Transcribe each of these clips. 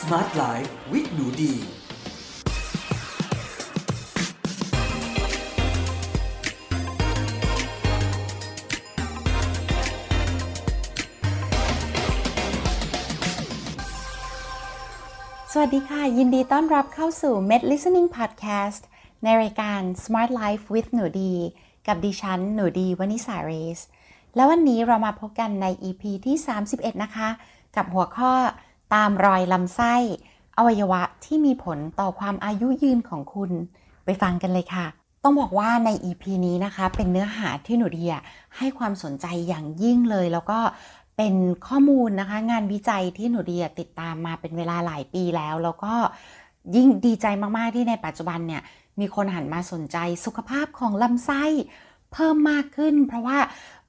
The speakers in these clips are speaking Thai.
Smart Life with หนูดี สวัสดีค่ะ ยินดีต้อนรับเข้าสู่ Med Listening Podcast ในรายการ Smart Life with หนูดี กับดิฉัน หนูดีวนิสาเรส แล้ววันนี้เรามาพบกันใน EP ที่ 31 นะคะ กับหัวข้อ ตามรอยลำไส้ อวัยวะที่มีผลต่อความอายุยืนของคุณ ไปฟังกันเลยค่ะ ต้องบอกว่าใน EP นี้นะคะ เป็นเนื้อหาที่หนูเดีอะให้ความสนใจอย่างยิ่งเลย แล้วก็เป็นข้อมูลนะคะ งานวิจัยที่หนูเดีอะติดตามมาเป็นเวลาหลายปีแล้ว แล้วก็ยิ่งดีใจมากๆที่ในปัจจุบันเนี่ยมีคนหันมาสนใจสุขภาพของลำไส้เพิ่มมากขึ้น เพราะว่า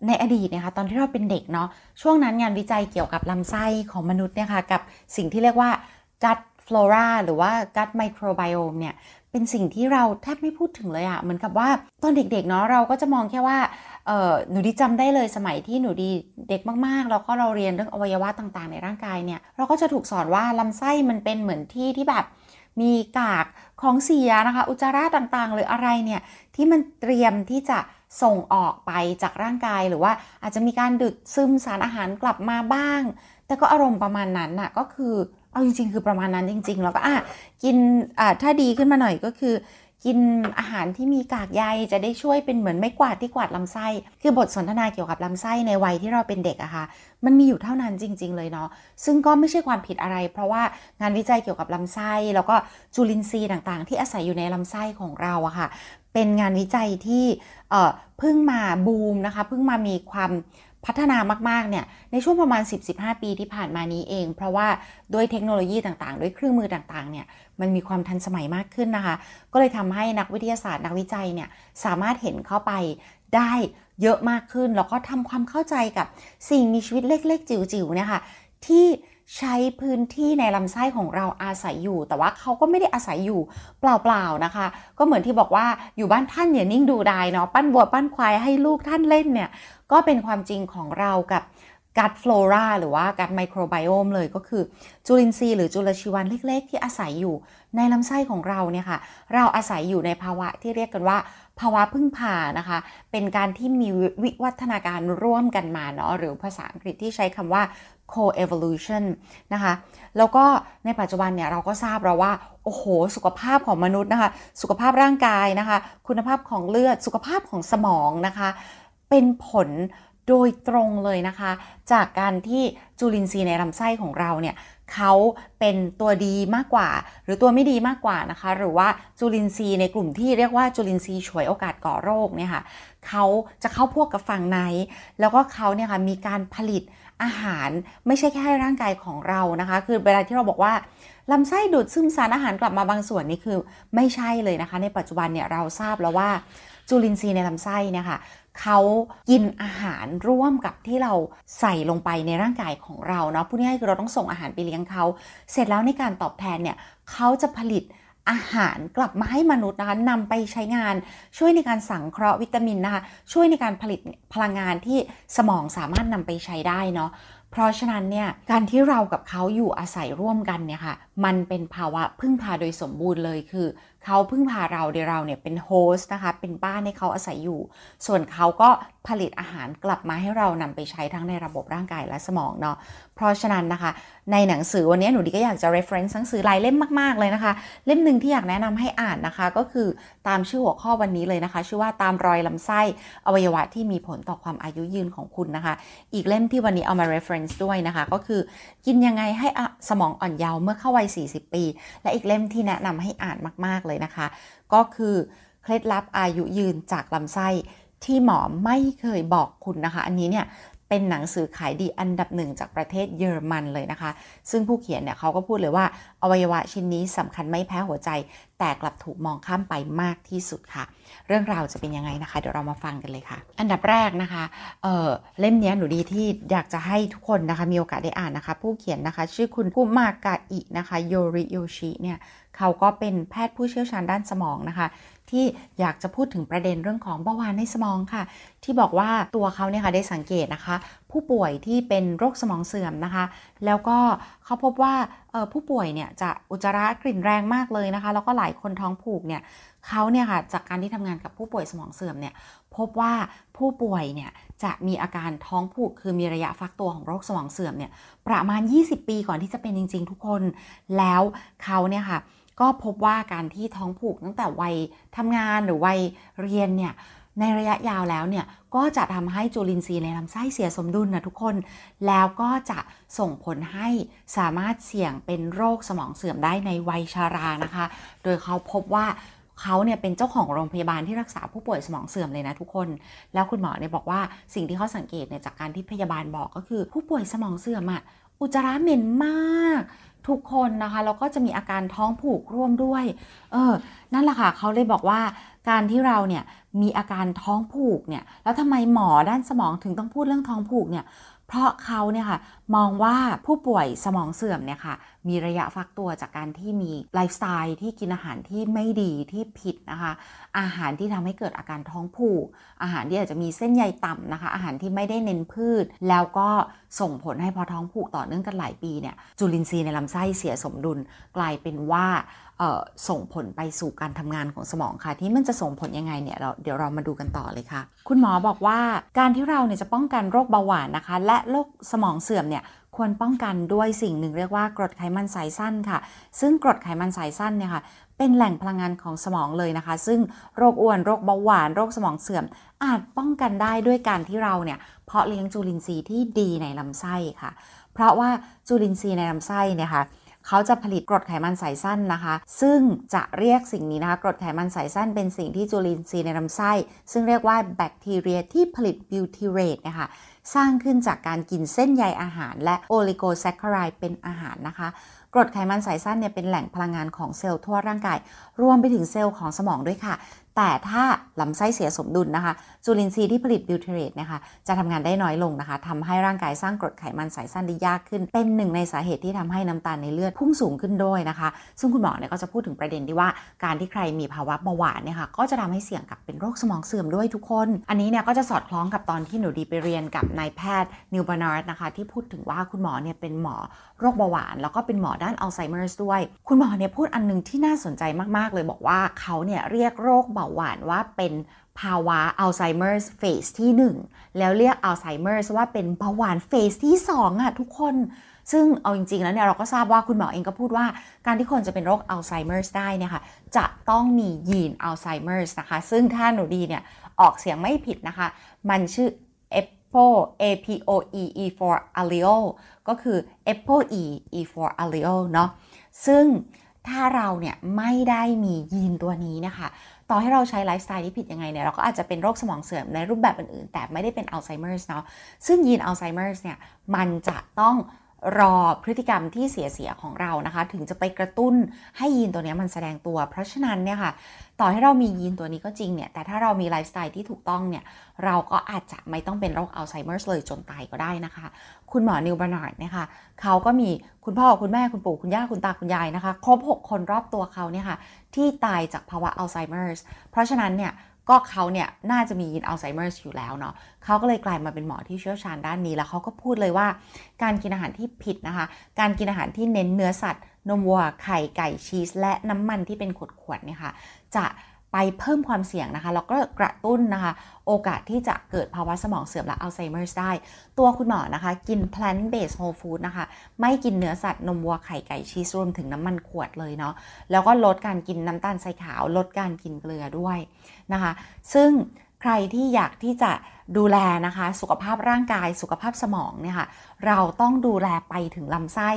ในอดีตนะคะตอนที่เราเป็นเด็กเนาะช่วงนั้นงานวิจัยเกี่ยวกับลำไส้ของมนุษย์เนี่ยค่ะกับสิ่งที่เรียกว่า gut flora หรือว่า gut microbiome เนี่ยเป็นสิ่งที่เราแทบไม่พูดถึงเลยอะเหมือนกับว่าตอนเด็กๆเนาะเราก็จะมองแค่ว่าหนูดีจำได้เลยสมัยที่หนูดีเด็กมากๆ แล้วก็เราเรียนเรื่องอวัยวะต่างๆ ในร่างกายเนี่ยเราก็จะถูกสอนว่าลำไส้มันเป็นเหมือนที่ที่แบบมีกากของเสียนะคะ อุจจาระต่างๆ หรืออะไรเนี่ยที่มันเตรียมที่จะ ส่งออกไปจากร่างกายหรือว่าอาจจะมีการดูดซึมสารอาหารกลับมาบ้าง แต่ก็อารมณ์ประมาณนั้นน่ะก็คือเอาจริงๆ คือประมาณนั้นจริง ๆ แล้วก็อะกินอ่าถ้าดีขึ้นมาหน่อยก็คือ กินอาหารที่มีกากใยจะได้ช่วยเป็นเหมือนไม่กวาดที่กวาดลำไส้คือบทสนทนาเกี่ยวกับลำไส้ในวัยที่เราเป็นเด็กอะค่ะมันมีอยู่เท่านั้นจริง ๆ เลยเนาะซึ่งก็ไม่ใช่ความผิดอะไร เพราะว่างานวิจัยเกี่ยวกับลำไส้ แล้วก็จุลินทรีย์ต่างๆ ที่อาศัยอยู่ในลำไส้ของเราอะค่ะ เป็นงานวิจัยที่เพิ่งมาบูมนะคะเพิ่งมามีความพัฒนามาก ๆ เนี่ย ในช่วงประมาณ 10-15 ปีที่ผ่านมานี้เอง เพราะว่าด้วยเทคโนโลยีต่างๆ ด้วยเครื่องมือต่าง ๆ เนี่ย มันมีความทันสมัยมากขึ้นนะคะ ก็เลยทำให้นักวิทยาศาสตร์นักวิจัยเนี่ย สามารถเห็นเข้าไปได้เยอะมากขึ้น แล้วก็ทำความเข้าใจกับสิ่งมีชีวิตเล็ก ๆ จิ๋วๆเนี่ยค่ะที่ ใช้พื้นที่ในลำไส้ของเราอาศัยอยู่ แต่ว่าเขาก็ไม่ได้อาศัยอยู่เปล่าๆนะคะ ก็เหมือนที่บอกว่าอยู่บ้านท่านอย่านิ่งดูดายเนาะปั้นบัวปั้นควายให้ลูกท่านเล่นเนี่ยก็เป็นความจริงของเรากับกัดฟลอราหรือว่ากัดไมโครไบโอมเลยก็คือ จุลินทรีย์หรือจุลชีวันเล็ก ๆ ที่อาศัยอยู่ในลำไส้ของเราเนี่ยค่ะ เราอาศัยอยู่ในภาวะที่เรียกกันว่า ภาวะพึ่งพานะคะ เป็นการที่มีวิวัฒนาการร่วมกันมาเนาะหรือภาษาอังกฤษที่ใช้คำว่า co-evolution นะคะ แล้วก็ในปัจจุบันเนี่ยเราก็ทราบแล้วว่า โอ้โห สุขภาพของมนุษย์นะคะ สุขภาพร่างกายนะคะ คุณภาพของเลือด สุขภาพของสมองนะคะ เป็นผลโดยตรงเลยนะคะ จากการที่จุลินทรีย์ในลำไส้ของเราเนี่ย เขาเป็นตัวดีมากกว่า หรือตัวไม่ดีมากกว่านะคะ หรือว่าจุลินทรีย์ในกลุ่มที่เรียกว่าจุลินทรีย์ฉวยโอกาสก่อโรคเนี่ยค่ะเขาจะเข้าพวกกับฝั่งไหน แล้วก็เขาเนี่ยค่ะมีการผลิตอาหารไม่ใช่แค่ให้ร่างกายของเรานะคะ คือเวลาที่เราบอกว่าลำไส้ดูดซึมสารอาหารกลับมาบางส่วนนี่คือไม่ใช่เลยนะคะ ในปัจจุบันเนี่ยเราทราบแล้วว่าจุลินทรีย์ในลำไส้เนี่ยค่ะ เขากินอาหารร่วมกับที่เราใส่ลงไปในร่างกายของเราเนาะพูดง่ายๆคือเราต้องส่งอาหารไปเลี้ยงเขา เสร็จแล้วในการตอบแทนเนี่ยเขาจะผลิตอาหารกลับมาให้มนุษย์นะคะนำไปใช้งานช่วยในการสังเคราะห์วิตามินนะคะช่วยในการผลิตพลังงานที่สมองสามารถนำไปใช้ได้เนาะเพราะฉะนั้นเนี่ยการที่เรากับเขาอยู่อาศัยร่วมกันเนี่ยค่ะมันเป็นภาวะพึ่งพาโดยสมบูรณ์เลยคือเขาพึ่งพาเราเดี๋ยวเราเนี่ยเป็นโฮสต์นะคะ เป็นบ้านให้เขาอาศัยอยู่ ส่วนเขาก็ผลิตอาหารกลับมาให้เรานำไปใช้ทั้งในระบบร่างกายและสมองเนาะ เพราะฉะนั้นนะคะ ในหนังสือวันนี้หนูดีก็อยากจะ reference หนังสือหลายเล่มมากๆเลยนะคะ เล่มหนึ่งที่อยากแนะนำให้อ่านนะคะ ก็คือตามชื่อหัวข้อวันนี้เลยนะคะ ชื่อว่าตามรอยลำไส้อวัยวะที่มีผลต่อความอายุยืนของคุณนะคะ อีกเล่มที่วันนี้เอามา reference ด้วยนะคะ ก็คือกินยังไงให้สมองอ่อนเยาว์เมื่อเข้าวัย 40 ปี และอีกเล่มที่แนะนำให้อ่านมากๆเลยนะคะ ก็คือเคล็ดลับอายุยืนจากลำไส้ที่หมอไม่เคยบอกคุณนะคะ อันนี้เนี่ยเป็นหนังสือขายดีอันดับหนึ่งจากประเทศเยอรมันเลยนะคะ ซึ่งผู้เขียนเนี่ยเขาก็พูดเลยว่าอวัยวะชิ้นนี้สำคัญไม่แพ้หัวใจ แต่กลับถูกมองข้ามไปมากที่สุดค่ะ เรื่องราวจะเป็นยังไงนะคะ เดี๋ยวเรามาฟังกันเลยค่ะ อันดับแรกนะคะเเล่มนี้หนูดีที่อยากจะให้ทุกคนนะคะมีโอกาสได้อ่านนะคะ ผู้เขียนนะคะชื่อคุณกุมากาอินะคะโยริโยชิเนี่ยเขาก็เป็นแพทย์ผู้เชี่ยวชาญด้านสมองนะคะ ที่อยากจะพูดถึงประเด็นเรื่องของเบาหวานในสมองค่ะ ที่บอกว่าตัวเขาเนี่ยค่ะได้สังเกตนะคะ ผู้ป่วยที่เป็นโรคสมองเสื่อมนะคะ แล้วก็เขาพบว่าผู้ป่วยเนี่ยจะอุจจาระกลิ่นแรงมากเลยนะคะ แล้วก็หลายคนท้องผูกเนี่ยเขาเนี่ยค่ะจากการที่ทำงานกับผู้ป่วยสมองเสื่อมเนี่ยพบว่าผู้ป่วยเนี่ยจะมีอาการท้องผูกคือมีระยะฟักตัวของโรคสมองเสื่อมเนี่ยประมาณ 20 ปีก่อนที่จะเป็นจริง ๆ ทุกคนแล้วเขาเนี่ยค่ะก็พบว่าการที่ท้องผูกตั้งแต่วัยทำงานหรือวัยเรียนเนี่ย ในระยะยาวแล้วเนี่ยก็จะทำให้จุลินทรีย์ในลำไส้เสียสมดุลนะทุกคน แล้วก็จะส่งผลให้สามารถเสี่ยงเป็นโรคสมองเสื่อมได้ในวัยชารานะคะ โดยเขาพบว่าเขาเนี่ยเป็นเจ้าของโรงพยาบาลที่รักษาผู้ป่วยสมองเสื่อมเลยนะทุกคน แล้วคุณหมอเนี่ยบอกว่าสิ่งที่เขาสังเกตเนี่ยจากการที่พยาบาลบอกก็คือ ผู้ป่วยสมองเสื่อมอะอุจจาระเหม็นมาก ทุกคนนะคะแล้วก็จะมีอาการท้องผูกร่วมด้วย เออ นั่นแหละค่ะเขาเลยบอกว่าการที่เราเนี่ยมีอาการท้องผูกเนี่ย แล้วทำไมหมอด้านสมองถึงต้องพูดเรื่องท้องผูกเนี่ย เพราะเขาเนี่ยค่ะมองว่าผู้ป่วยสมองเสื่อมเนี่ยค่ะมีระยะฟักตัวจากการที่มีไลฟ์สไตล์ที่กินอาหารที่ไม่ดีที่ผิดนะคะ อาหารที่ทำให้เกิดอาการท้องผูก อาหารที่อาจจะมีเส้นใยต่ำนะคะ อาหารที่ไม่ได้เน้นพืช แล้วก็ส่งผลให้พอท้องผูกต่อเนื่องกันหลายปีเนี่ยจุลินทรีย์ในลำไส้เสียสมดุลกลายเป็นว่า ส่งผลไปสู่การทำงานของสมองค่ะ ที่มันจะส่งผลยังไงเนี่ยเราเดี๋ยวเรามาดูกันต่อเลยค่ะ คุณหมอบอกว่าการที่เราเนี่ยจะป้องกันโรคเบาหวานนะคะ และโรคสมองเสื่อมเนี่ยควรป้องกันด้วยสิ่งหนึ่งเรียกว่ากรดไขมันสายสั้นค่ะ ซึ่งกรดไขมันสายสั้นเนี่ยค่ะเป็นแหล่งพลังงานของสมองเลยนะคะ ซึ่งโรคอ้วนโรคเบาหวานโรคสมองเสื่อม อาจป้องกันได้ด้วยการที่เราเนี่ยเพาะเลี้ยงจุลินทรีย์ที่ดีในลำไส้ค่ะ เพราะว่าจุลินทรีย์ในลำไส้เนี่ยค่ะ เขาจะผลิตกรดไขมันสายสั้นนะคะ ซึ่งจะเรียกสิ่งนี้นะคะ กรดไขมันสายสั้นเป็นสิ่งที่จุลินทรีย์ในลำไส้ ซึ่งเรียกว่าแบคทีเรียที่ผลิตบิวทีเรตนะคะสร้างขึ้นจากการกินเส้นใยอาหาร และโอลิโกแซคคารายเป็นอาหารนะคะ กรดไขมันสายสั้นเนี่ยเป็นแหล่งพลังงานของเซลล์ทั่วร่างกาย รวมไปถึงเซลล์ของสมองด้วยค่ะ แต่ถ้าลำไส้เสียสมดุลนะคะ จุลินทรีย์ที่ผลิต butyrate นะคะ จะทำงานได้น้อยลงนะคะทำให้ร่างกายสร้างกรดไขมันสายสั้นได้ยากขึ้น เป็นหนึ่งในสาเหตุที่ทำให้น้ำตาลในเลือดพุ่งสูงขึ้นด้วยนะคะ ซึ่งคุณหมอเนี่ยก็จะพูดถึงประเด็นที่ว่าการที่ใครมีภาวะเบาหวานเนี่ยค่ะก็จะทำให้เสี่ยงกับเป็นโรคสมองเสื่อมด้วยทุกคน อันนี้เนี่ยก็จะสอดคล้องกับตอนที่หนูดีไปเรียนกับนายแพทย์ Neal Barnard นะคะที่พูดถึงว่าคุณหมอเนี่ยเป็นหมอโรคเบาหวาน แล้วก็เป็นหมอด้านอัลไซเมอร์ด้วย คุณหมอเนี่ยพูดอันนึงที่น่าสนใจมากๆ เลยบอกว่าเขาเนี่ยเรียกโรคเบาหวานว่าเป็นภาวะอัลไซเมอร์ส phase ที่ 1 แล้วเรียกอัลไซเมอร์สว่าเป็นเบาหวาน phase ที่ 2อะทุกคน ซึ่งเอาจริงๆแล้วเนี่ยเราก็ทราบว่าคุณหมอเองก็พูดว่า การที่คนจะเป็นโรคอัลไซเมอร์สได้เนี่ยค่ะจะต้องมียีนอัลไซเมอร์สนะคะ ซึ่งถ้าหนูดีเนี่ยออกเสียงไม่ผิดนะคะ มันชื่อ APO APOE E4 allele ก็คือ APOE E4 allele เนาะซึ่งถ้าเราเนี่ยไม่ได้มียีนตัวนี้นะคะ ต่อให้เราใช้ไลฟ์สไตล์ที่ผิดยังไงเนี่ยเราก็อาจจะเป็นโรคสมองเสื่อมในรูปแบบอื่นๆ แต่ไม่ได้เป็นอัลไซเมอร์สเนาะซึ่งยีนอัลไซเมอร์สเนี่ยมันจะต้อง รอพฤติกรรมที่เสียๆของเรานะคะ ถึงจะไปกระตุ้นให้ยีนตัวนี้มันแสดงตัว เพราะฉะนั้นเนี่ยค่ะ ต่อให้เรามียีนตัวนี้ก็จริงเนี่ย แต่ถ้าเรามีไลฟ์สไตล์ที่ถูกต้องเนี่ย เราก็อาจจะไม่ต้องเป็นโรคอัลไซเมอร์เลยจนตายก็ได้นะคะ คุณหมอ Neal Barnard นะคะเขาก็มีคุณพ่อคุณแม่คุณปู่คุณย่าคุณตาคุณยายนะคะ ครบ 6 คนรอบตัวเขาเนี่ยค่ะที่ตายจากภาวะอัลไซเมอร์เพราะฉะนั้นเนี่ย ก็เขาเนี่ยน่าจะมียีนอัลไซเมอร์อยู่แล้วเนาะเขาก็เลยกลายมาเป็นหมอที่เชี่ยวชาญด้านนี้ แล้วเขาก็พูดเลยว่า การกินอาหารที่ผิดนะคะ การกินอาหารที่เน้นเนื้อสัตว์ นมวัวไข่ไก่ชีส และน้ำมันที่เป็นขวดๆเนี่ยค่ะจะ ไปเพิ่มความเสี่ยงนะคะแล้วก็กระตุ้นนะคะ โอกาสที่จะเกิดภาวะสมองเสื่อมและอัลไซเมอร์ได้ ตัวคุณหมอนะคะ กิน plant based whole food นะคะ ไม่กินเนื้อสัตว์นมวัวไข่ไก่ชีสรวมถึงน้ำมันขวดเลยเนาะแล้วก็ลดการกินน้ำตาลทรายขาว ลดการกินเกลือด้วยนะคะ ซึ่งใครที่อยากที่จะดูแลนะคะ สุขภาพร่างกายสุขภาพสมองเนี่ยค่ะเราต้องดูแลไปถึงลำไส้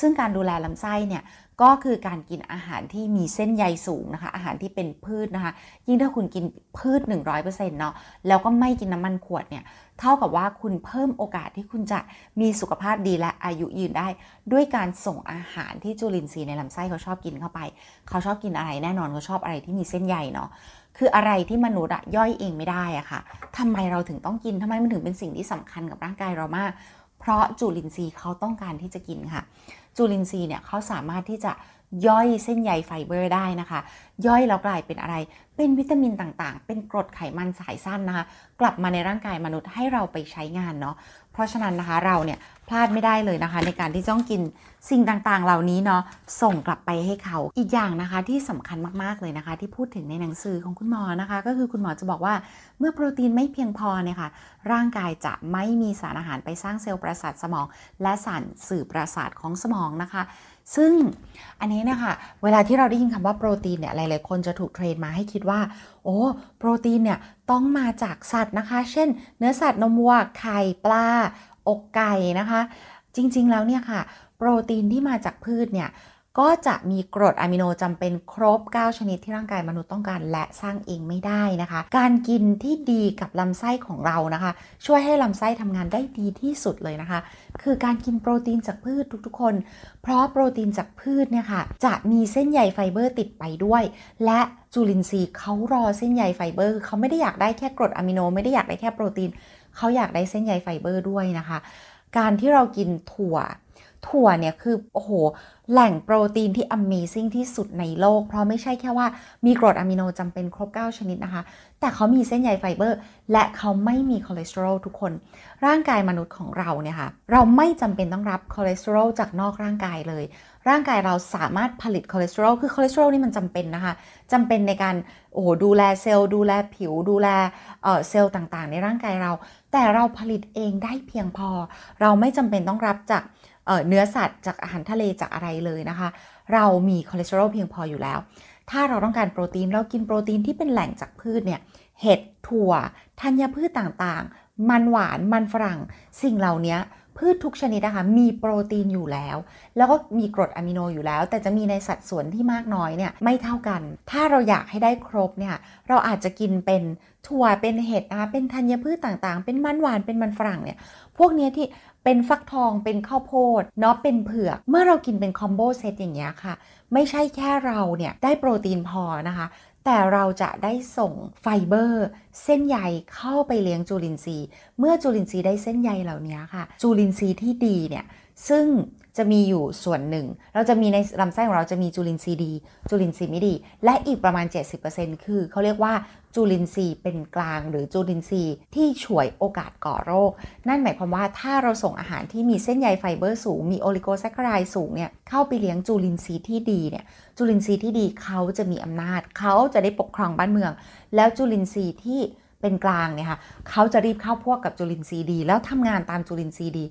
ซึ่งการดูแลลำไส้เนี่ย ก็คือการกินอาหารที่มีเส้นใยสูงนะคะ อาหารที่เป็นพืชนะคะ ยิ่งถ้าคุณกินพืช 100%เนาะแล้วก็ไม่กินน้ำมันขวดเนี่ยเท่ากับว่าคุณเพิ่มโอกาสที่คุณจะมีสุขภาพดีและอายุยืนได้ ด้วยการส่งอาหารที่จุลินทรีย์ในลำไส้เขาชอบกินเข้าไป เขาชอบกินอะไรแน่นอนเขาชอบอะไรที่มีเส้นใยเนาะคืออะไรที่มนุษย์ย่อยเองไม่ได้อะค่ะทำไมเราถึงต้องกินทำไมมันถึงเป็นสิ่งที่สำคัญกับร่างกายเรามาก เพราะจุลินทรีย์เขาต้องการที่จะกินค่ะ จุลินทรีย์เนี่ยเขาสามารถที่จะย่อยเส้นใยไฟเบอร์ได้นะคะ ย่อยแล้วกลายเป็นอะไร เป็นวิตามินต่างๆ เป็นกรดไขมันสายสั้นนะคะ กลับมาในร่างกายมนุษย์ให้เราไปใช้งานเนาะ เพราะฉะนั้นนะคะเราเนี่ยพลาดไม่ได้เลยนะคะ ในการที่ต้องกินสิ่งต่างๆ เหล่านี้เนาะส่งกลับไปให้เขาอีกอย่างนะคะที่สำคัญมากๆเลยนะคะ ที่พูดถึงในหนังสือของคุณหมอนะคะ ก็คือคุณหมอจะบอกว่าเมื่อโปรตีนไม่เพียงพอเนี่ยค่ะร่างกายจะไม่มีสารอาหารไปสร้างเซลล์ประสาทสมอง และสารสื่อประสาทของสมองนะคะ ซึ่งอันนี้นะคะเวลาที่เราได้ยินคำว่าโปรตีนเนี่ยหลายๆคนจะถูกเทรนมาให้คิดว่า โอ้โปรตีนเนี่ยต้องมาจากสัตว์นะคะ เช่น เนื้อสัตว์นมวัวไข่ปลา อกไก่นะคะ จริงๆแล้วเนี่ยค่ะ โปรตีนที่มาจากพืชเนี่ย ก็จะมีกรดอะมิโนจำเป็นครบ 9 ชนิดที่ร่างกายมนุษย์ต้องการ และสร้างเองไม่ได้นะคะ การกินที่ดีกับลำไส้ของเรานะคะ ช่วยให้ลำไส้ทำงานได้ดีที่สุดเลยนะคะ คือการกินโปรตีนจากพืชทุกๆคน เพราะโปรตีนจากพืชเนี่ยค่ะจะมีเส้นใยไฟเบอร์ติดไปด้วย และจุลินทรีย์เขารอเส้นใยไฟเบอร์เขาไม่ได้อยากได้แค่กรดอะมิโนไม่ได้อยากได้แค่โปรตีนเขาอยากได้เส้นใยไฟเบอร์ด้วยนะคะ การที่เรากินถั่ว ถั่วเนี่ยคือโอ้โห แหล่งโปรตีนที่ Amazing ที่สุดในโลก เพราะไม่ใช่แค่ว่ามีกรดอะมิโนจำเป็นครบ 9 ชนิดนะคะ แต่เขามีเส้นใยไฟเบอร์ และเขาไม่มีคอเลสเตอรอลทุกคน ร่างกายมนุษย์ของเราเนี่ยค่ะ เราไม่จำเป็นต้องรับคอเลสเตอรอลจากนอกร่างกายเลย ร่างกายเราสามารถผลิตคอเลสเตอรอล คือคอเลสเตอรอลนี่มันจำเป็นนะคะจำเป็นในการโอ้โหดูแลเซลล์ดูแลผิวดูแลเซลล์ต่างๆ ในร่างกายเรา แต่เราผลิตเองได้เพียงพอ เราไม่จำเป็นต้องรับจาก เนื้อสัตว์จากอาหารทะเลจากอะไรเลยนะคะ เรามีคอเลสเตอรอลเพียงพออยู่แล้ว ถ้าเราต้องการโปรตีนเรากินโปรตีนที่เป็นแหล่งจากพืชเนี่ยเห็ดถั่วธัญพืชต่างๆ มันหวานมันฝรั่ง สิ่งเหล่านี้พืชทุกชนิดนะคะมีโปรตีนอยู่แล้ว แล้วก็มีกรดอะมิโนอยู่แล้ว แต่จะมีในสัดส่วนที่มากน้อยเนี่ยไม่เท่ากัน ถ้าเราอยากให้ได้ครบเนี่ยเราอาจจะกินเป็นถั่วเป็นเห็ดนะคะเป็นธัญพืชต่างๆ เป็นมันหวานเป็นมันฝรั่งเนี่ยพวกนี้ที่ เป็นฟักทองเป็นข้าวโพดเนาะเป็นเผือก เมื่อเรากินเป็นคอมโบเซตอย่างเงี้ยค่ะ ไม่ใช่แค่เราเนี่ยได้โปรตีนพอนะคะ แต่เราจะได้ส่งไฟเบอร์ เส้นใยเข้าไปเลี้ยงจุลินทรีย์ เมื่อจุลินทรีย์ได้เส้นใยเหล่านี้ค่ะ จุลินทรีย์ที่ดีเนี่ยซึ่ง จะมีอยู่ส่วนหนึ่ง เราจะมีในลำไส้ของเราจะมีจุลินทรีย์ดี จุลินทรีย์ไม่ดี และอีกประมาณ 70%คือเขาเรียกว่าจุลินทรีย์เป็นกลาง หรือจุลินทรีย์ที่ฉวยโอกาสก่อโรค นั่นหมายความว่าถ้าเราส่งอาหารที่มีเส้นใยไฟเบอร์สูง มี oligosaccharide สูงเนี่ยเข้าไปเลี้ยงจุลินทรีย์ที่ดีเนี่ยจุลินทรีย์ที่ดีเขาจะมีอำนาจ เขาจะได้ปกครองบ้านเมือง แล้วจุลินทรีย์ที่เป็นกลางเนี่ยค่ะเขาจะรีบเข้าพวกกับจุลินทรีย์ดี แล้วทำงานตามจุลินทรีย์ดี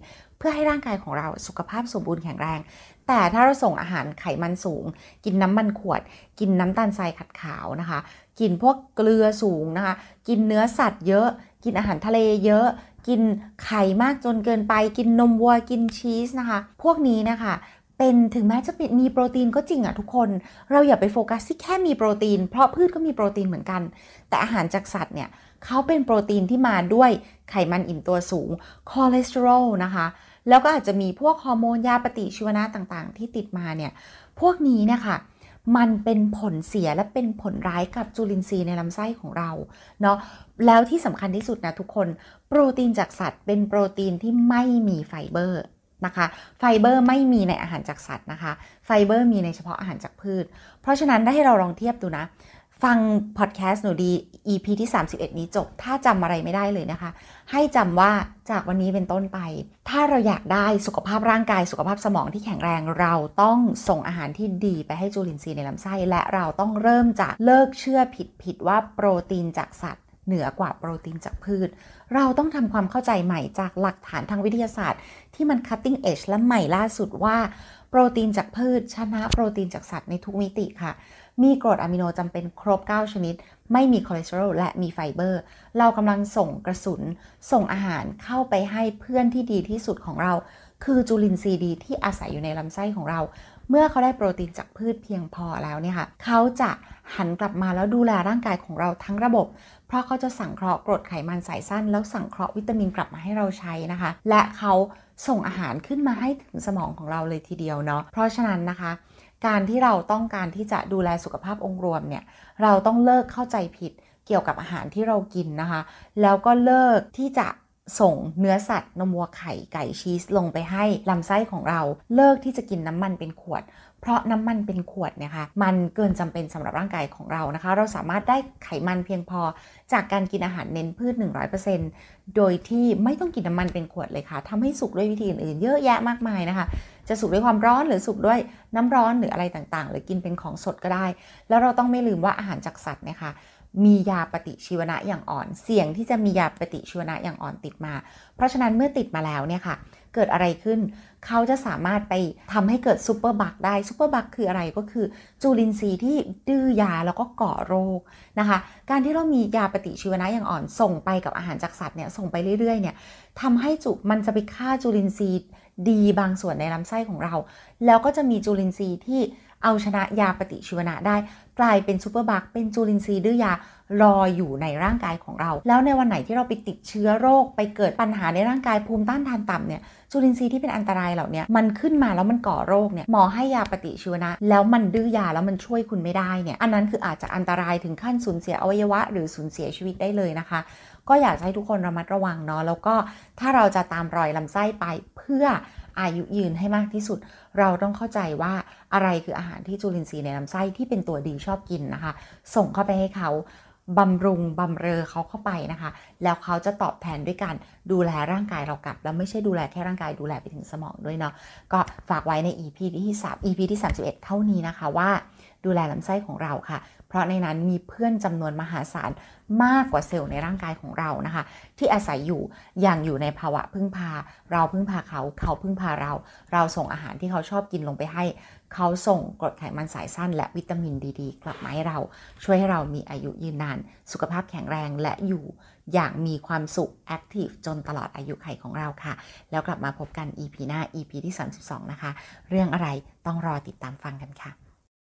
พื่อให้ร่างกายของเราสุขภาพสมบูรณ์แข็งแรง แต่ถ้าเราส่งอาหารไขมันสูง กินน้ำมันขวด กินน้ำตาลทรายขัดขาวนะคะ กินพวกเกลือสูงนะคะ กินเนื้อสัตว์เยอะ กินอาหารทะเลเยอะ กินไข่มากจนเกินไป กินนมวัว กินชีสนะคะ พวกนี้นะคะเป็นถึงแม้จะมีโปรตีนก็จริงอะทุกคน เราอย่าไปโฟกัสที่แค่มีโปรตีน เพราะพืชก็มีโปรตีนเหมือนกัน แต่อาหารจากสัตว์เนี่ยเขาเป็นโปรตีนที่มาด้วยไขมันอิ่มตัวสูงคอเลสเตอรอลนะคะ แล้วก็อาจจะมีพวกฮอร์โมนยาปฏิชีวนะต่างๆ ที่ติดมาเนี่ย พวกนี้นะคะมันเป็นผลเสียและเป็นผลร้ายกับจุลินทรีย์ในลำไส้ของเราเนาะแล้วที่สำคัญที่สุดนะทุกคนโปรตีนจากสัตว์ เป็นโปรตีนที่ไม่มีไฟเบอร์นะคะไฟเบอร์ไม่มีในอาหารจากสัตว์นะคะ ไฟเบอร์มีในเฉพาะอาหารจากพืช เพราะฉะนั้นได้ให้เราลองเทียบดูนะ ฟังพอดแคสต์หนูดี EP ที่ 31 นี้จบ ถ้าจำอะไรไม่ได้เลยนะคะ ให้จำว่าจากวันนี้เป็นต้นไป ถ้าเราอยากได้สุขภาพร่างกายสุขภาพสมองที่แข็งแรง เราต้องส่งอาหารที่ดีไปให้จุลินทรีย์ในลำไส้ และเราต้องเริ่มจากเลิกเชื่อผิดผิดว่าโปรตีนจากสัตว์เหนือกว่าโปรตีนจากพืช เราต้องทำความเข้าใจใหม่จากหลักฐานทางวิทยาศาสตร์ ที่มัน cutting edge และใหม่ล่าสุดว่าโปรตีนจากพืชชนะโปรตีนจากสัตว์ในทุกมิติค่ะ มีกรดอะมิโนจำเป็นครบ 9 ชนิด ไม่มีคอเลสเตอรอลและมีไฟเบอร์ เรากำลังส่งกระสุน ส่งอาหารเข้าไปให้เพื่อนที่ดีที่สุดของเรา คือจุลินทรีย์ดีที่อาศัยอยู่ในลำไส้ของเรา เมื่อเขาได้โปรตีนจากพืชเพียงพอแล้วเนี่ยค่ะ เขาจะหันกลับมาแล้วดูแลร่างกายของเราทั้งระบบ เพราะเขาจะสั่งเคราะห์กรดไขมันสายสั้น แล้วสั่งเคราะห์วิตามินกลับมาให้เราใช้นะคะ และเขาส่งอาหารขึ้นมาให้ถึงสมองของเราเลยทีเดียวเนาะ เพราะฉะนั้นนะคะ การที่เราต้องการที่จะดูแลสุขภาพองค์รวมเนี่ยเราต้องเลิกเข้าใจผิดเกี่ยวกับอาหารที่เรากินนะคะ แล้วก็เลิกที่จะส่งเนื้อสัตว์นมวัวไข่ไก่ชีสลงไปให้ลำไส้ของเรา เลิกที่จะกินน้ำมันเป็นขวด เพราะน้ำมันเป็นขวดเนี่ยค่ะมันเกินจำเป็นสำหรับร่างกายของเรานะคะ เราสามารถได้ไขมันเพียงพอจากการกินอาหารเน้นพืช 100%โดยที่ไม่ต้องกินน้ำมันเป็นขวดเลยค่ะทำให้สุกด้วยวิธีอื่นๆเยอะแยะมากมายนะคะ จะสุกด้วยความร้อนหรือสุกด้วยน้ำร้อนหรืออะไรต่างๆ หรือกินเป็นของสดก็ได้ แล้วเราต้องไม่ลืมว่าอาหารจากสัตว์นะคะมียาปฏิชีวนะอย่างอ่อน เสี่ยงที่จะมียาปฏิชีวนะอย่างอ่อนติดมา เพราะฉะนั้นเมื่อติดมาแล้วเนี่ยค่ะ เกิดอะไรขึ้น เขาจะสามารถไปทำให้เกิด superbug ได้ superbug คืออะไรก็คือ จุลินทรีย์ที่ดื้อยาแล้วก็ก่อโรคนะคะ การที่เรามียาปฏิชีวนะอย่างอ่อนส่งไปกับอาหารจากสัตว์เนี่ยส่งไปเรื่อยๆเนี่ยทำให้จุมันจะไปฆ่าจุลินทรีย์ดีบางส่วนในลำไส้ของเรา แล้วก็จะมีจุลินทรีย์ที่เอาชนะยาปฏิชีวนะได้ กลายเป็น superbug เป็นจุลินทรีย์ดื้อยารออยู่ในร่างกายของเรา แล้วในวันไหนที่เราไปติดเชื้อโรคไปเกิดปัญหาในร่างกายภูมิต้านทานต่ำเนี่ย จุลินทรีย์ที่เป็นอันตรายเหล่านี้มันขึ้นมาแล้วมันก่อโรคเนี่ยหมอให้ยาปฏิชีวนะ แล้วมันดื้อยาแล้วมันช่วยคุณไม่ได้เนี่ยอันนั้นคืออาจจะอันตรายถึงขั้นสูญเสียอวัยวะ หรือสูญเสียชีวิตได้เลยนะคะ ก็อยากให้ทุกคนระมัดระวังเนาะแล้วก็ถ้าเราจะตามรอยลำไส้ไปเพื่ออายุยืนให้มากที่สุด เราต้องเข้าใจว่าอะไรคืออาหารที่จุลินทรีย์ในลำไส้ที่เป็นตัวดีชอบกินนะคะ ส่งเข้าไปให้เขา บำรุงบำเรอเขาเข้าไปนะคะ แล้วเขาจะตอบแทนด้วยการดูแลร่างกายเรากลับ แล้วไม่ใช่ดูแลแค่ร่างกายดูแลไปถึงสมองด้วยเนาะก็ฝากไว้ใน EP ที่3 EP ที่ 31 เท่านี้นะคะว่า ดูแลลำไส้ของเราค่ะ เพราะในนั้นมีเพื่อนจำนวนมหาศาลมากกว่าเซลล์ในร่างกายของเรานะคะ ที่อาศัยอยู่อย่างอยู่ในภาวะพึ่งพา เราพึ่งพาเขาเขาพึ่งพาเรา เราส่งอาหารที่เขาชอบกินลงไปให้ เขาส่งกรดไขมันสายสั้น และวิตามินดีๆกลับมาให้เรา ช่วยให้เรามีอายุยืนนาน สุขภาพแข็งแรงและอยู่อย่างมีความสุขแอคทีฟจนตลอดอายุไขของเราค่ะ แล้วกลับมาพบกัน EP หน้า EP ที่ 32 นะคะ เรื่องอะไรต้องรอติดตามฟังกันค่ะ